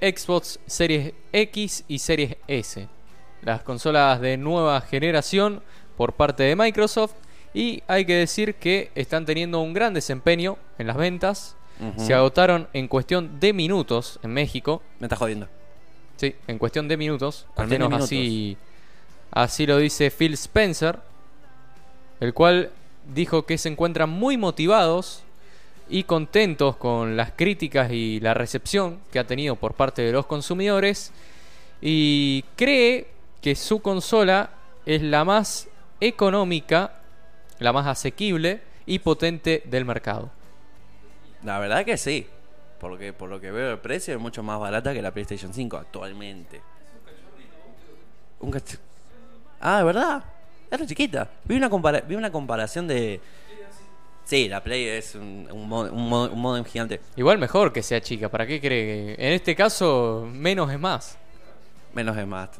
Xbox Series X y Series S. Las consolas de nueva generación por parte de Microsoft. Y hay que decir que están teniendo un gran desempeño en las ventas. Se agotaron en cuestión de minutos en México. Me estás jodiendo. Sí, en cuestión de minutos. Al menos así, así lo dice Phil Spencer. El cual dijo que se encuentran muy motivados y contentos con las críticas y la recepción que ha tenido por parte de los consumidores. Y cree que su consola es la más económica, la más asequible y potente del mercado. La verdad que sí. Porque por lo que veo el precio es mucho más barata que la PlayStation 5 actualmente. Un cach- Ah, ¿de verdad? Es re chiquita. Vi una, compara- vi una comparación de... Sí, la Play es un, un, mod- un, mod- un modem gigante. Igual mejor que sea chica, ¿para qué cree? En este caso, menos es más. Menos es más.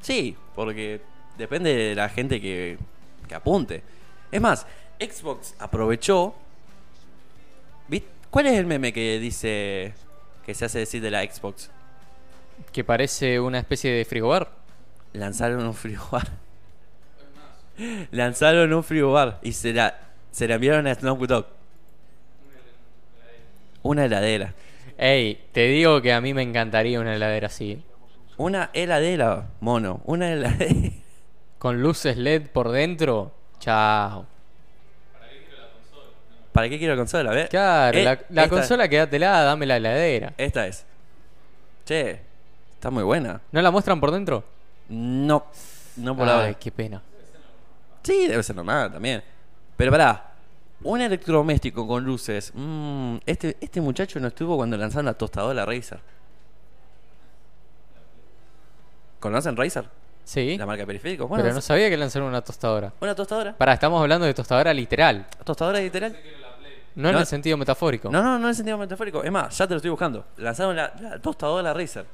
Sí, porque depende de la gente que, que apunte. Es más, Xbox aprovechó. ¿Vist- ¿Cuál es el meme que dice que se hace decir de la Xbox? Que parece una especie de frigobar. Lanzaron un frigobar. Lanzaron un frigobar y se la, se la enviaron a Snoop Dogg. Una heladera. Ey, te digo que a mí me encantaría una heladera así. Una heladera, mono. Una heladera. Con luces LED por dentro. Chao. ¿Para qué quiero la consola? ¿Ves? Claro, Eh, la, la esta- consola quédatela, dame la heladera. Esta es. Che, está muy buena. ¿No la muestran por dentro? No, no por Ay, ahora. qué pena. Sí, debe ser normal también. Pero pará, un electrodoméstico con luces. mm, este, este muchacho no estuvo cuando lanzaron la tostadora Razer. ¿Conocen Razer? Sí, La marca de periféricos. Bueno, pero no sabía que lanzaron una tostadora. una tostadora. Pará, estamos hablando de tostadora literal, ¿Tostadora literal? no en el sentido metafórico. No, no, no en sentido metafórico. Es más, ya te lo estoy buscando. Lanzaron la, la tostadora Razer.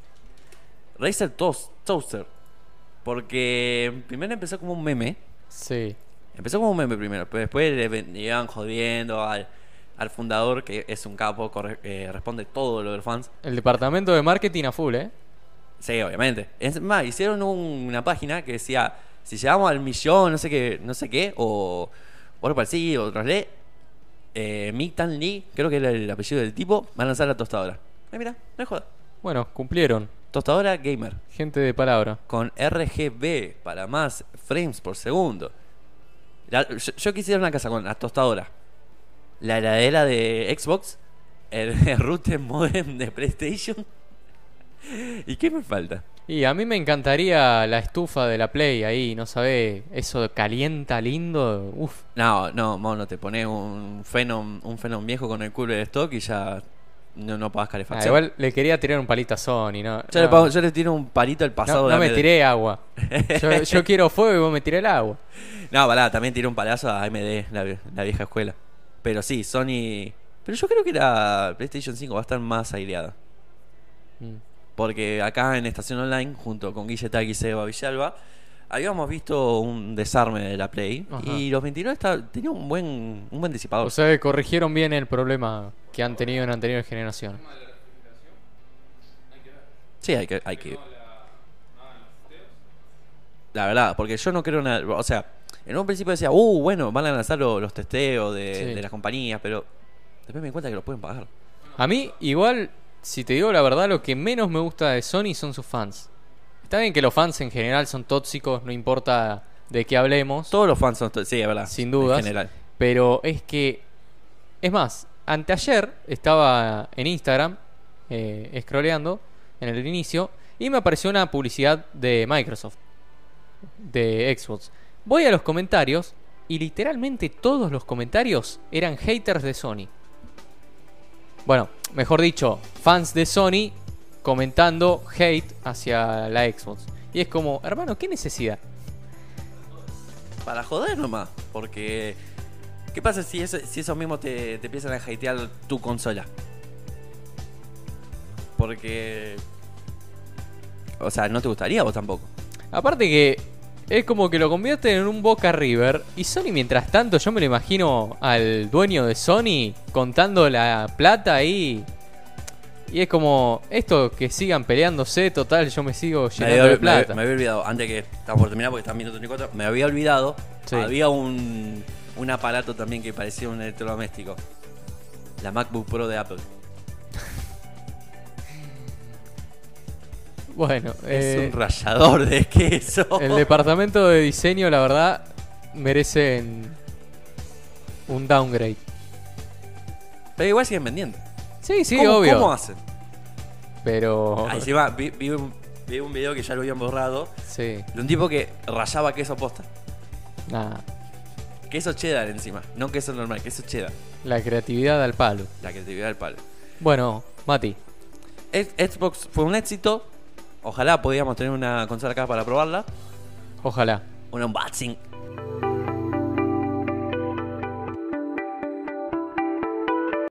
Razer Toast, Toaster. Porque primero empezó como un meme. Sí. Empezó como un meme primero, pero después le iban jodiendo al, al fundador, que es un capo, corre- eh, responde todo lo de los fans. El departamento de marketing a full, ¿eh? Sí, obviamente. Es más, hicieron un- una página que decía, si llegamos al millón, no sé qué, no sé qué, o o algo parecido, otros le, eh, Mick Tan Lee, creo que era el apellido del tipo, va a lanzar la tostadora. Ay, mira, no es joda. Bueno, cumplieron. Tostadora gamer, Gente de palabra. con RGB para más frames por segundo. La- yo, yo quisiera una casa con la tostadora, la heladera de Xbox, el, router modem de PlayStation. ¿Y qué me falta? Y a mí me encantaría la estufa de la Play ahí, no sabés, eso calienta lindo, uff. No, no, mono, te pones un Phenom, un Phenom viejo con el cooler de stock y ya no, no pagas Ah, calefacción. igual le quería tirar un palito a Sony, ¿no? yo, le pago- yo le tiro un palito al pasado No, de no me AMD. tiré agua. Yo, yo quiero fuego y vos me tiré el agua. No, pará, también tiré un palazo a AMD, la, la vieja escuela. Pero sí, Sony. Pero yo creo que la PlayStation 5 va a estar más aireada. Mm. Porque acá en Estación Online, junto con Guille Tag y Seba Villalba, habíamos visto un desarme de la Play. Ajá. Y los 29 está- tenía un buen, un buen disipador. O sea que corrigieron bien el problema que han tenido en anteriores generaciones. Sí, hay que, hay que. La verdad, porque yo no creo nada. O sea, en un principio decía, uh, bueno, van a lanzar lo- los testeos de, Sí. de las compañías, pero después me di cuenta que lo pueden pagar. A mí, igual, si te digo la verdad, lo que menos me gusta de Sony son sus fans. Está bien que los fans en general son tóxicos, no importa de qué hablemos. Todos los fans son. Sí, es verdad. Sin. En general. Pero es que. Es más, anteayer estaba en Instagram, eh, scrolleando en el inicio, y me apareció una publicidad de Microsoft, de Xbox. Voy a los comentarios, y literalmente todos los comentarios eran haters de Sony. Bueno, mejor dicho, fans de Sony comentando hate hacia la Xbox. Y es como, hermano, ¿qué necesidad? Para joder nomás. Porque. ¿Qué pasa si, eso- si esos mismos te, te empiezan a hatear tu consola? Porque. O sea, no te gustaría a vos tampoco. Aparte que es como que lo convierten en un Boca River. Y Sony, mientras tanto, yo me lo imagino al dueño de Sony contando la plata ahí. Y es como, esto que sigan peleándose, total, yo me sigo Me llenando había, de plata. me- me había olvidado, antes que estamos por terminar porque están minuto 34, me había olvidado. Sí. Había un, un aparato también que parecía un electrodoméstico. La MacBook Pro de Apple. Bueno, es eh, un rallador de queso. el departamento de diseño, la verdad, merecen un downgrade. Pero igual siguen vendiendo. Sí, sí, ¿Cómo, obvio. ¿Cómo hacen? Pero. Ah, Encima vi, vi un, vi un video que ya lo habían borrado Sí, de un tipo que rayaba queso posta. nada. Queso cheddar encima, no queso normal, queso cheddar. La creatividad al palo. La creatividad del palo. Bueno, Mati. Ex- Xbox fue un éxito. Ojalá podíamos tener una consola acá para probarla. Ojalá. Un unboxing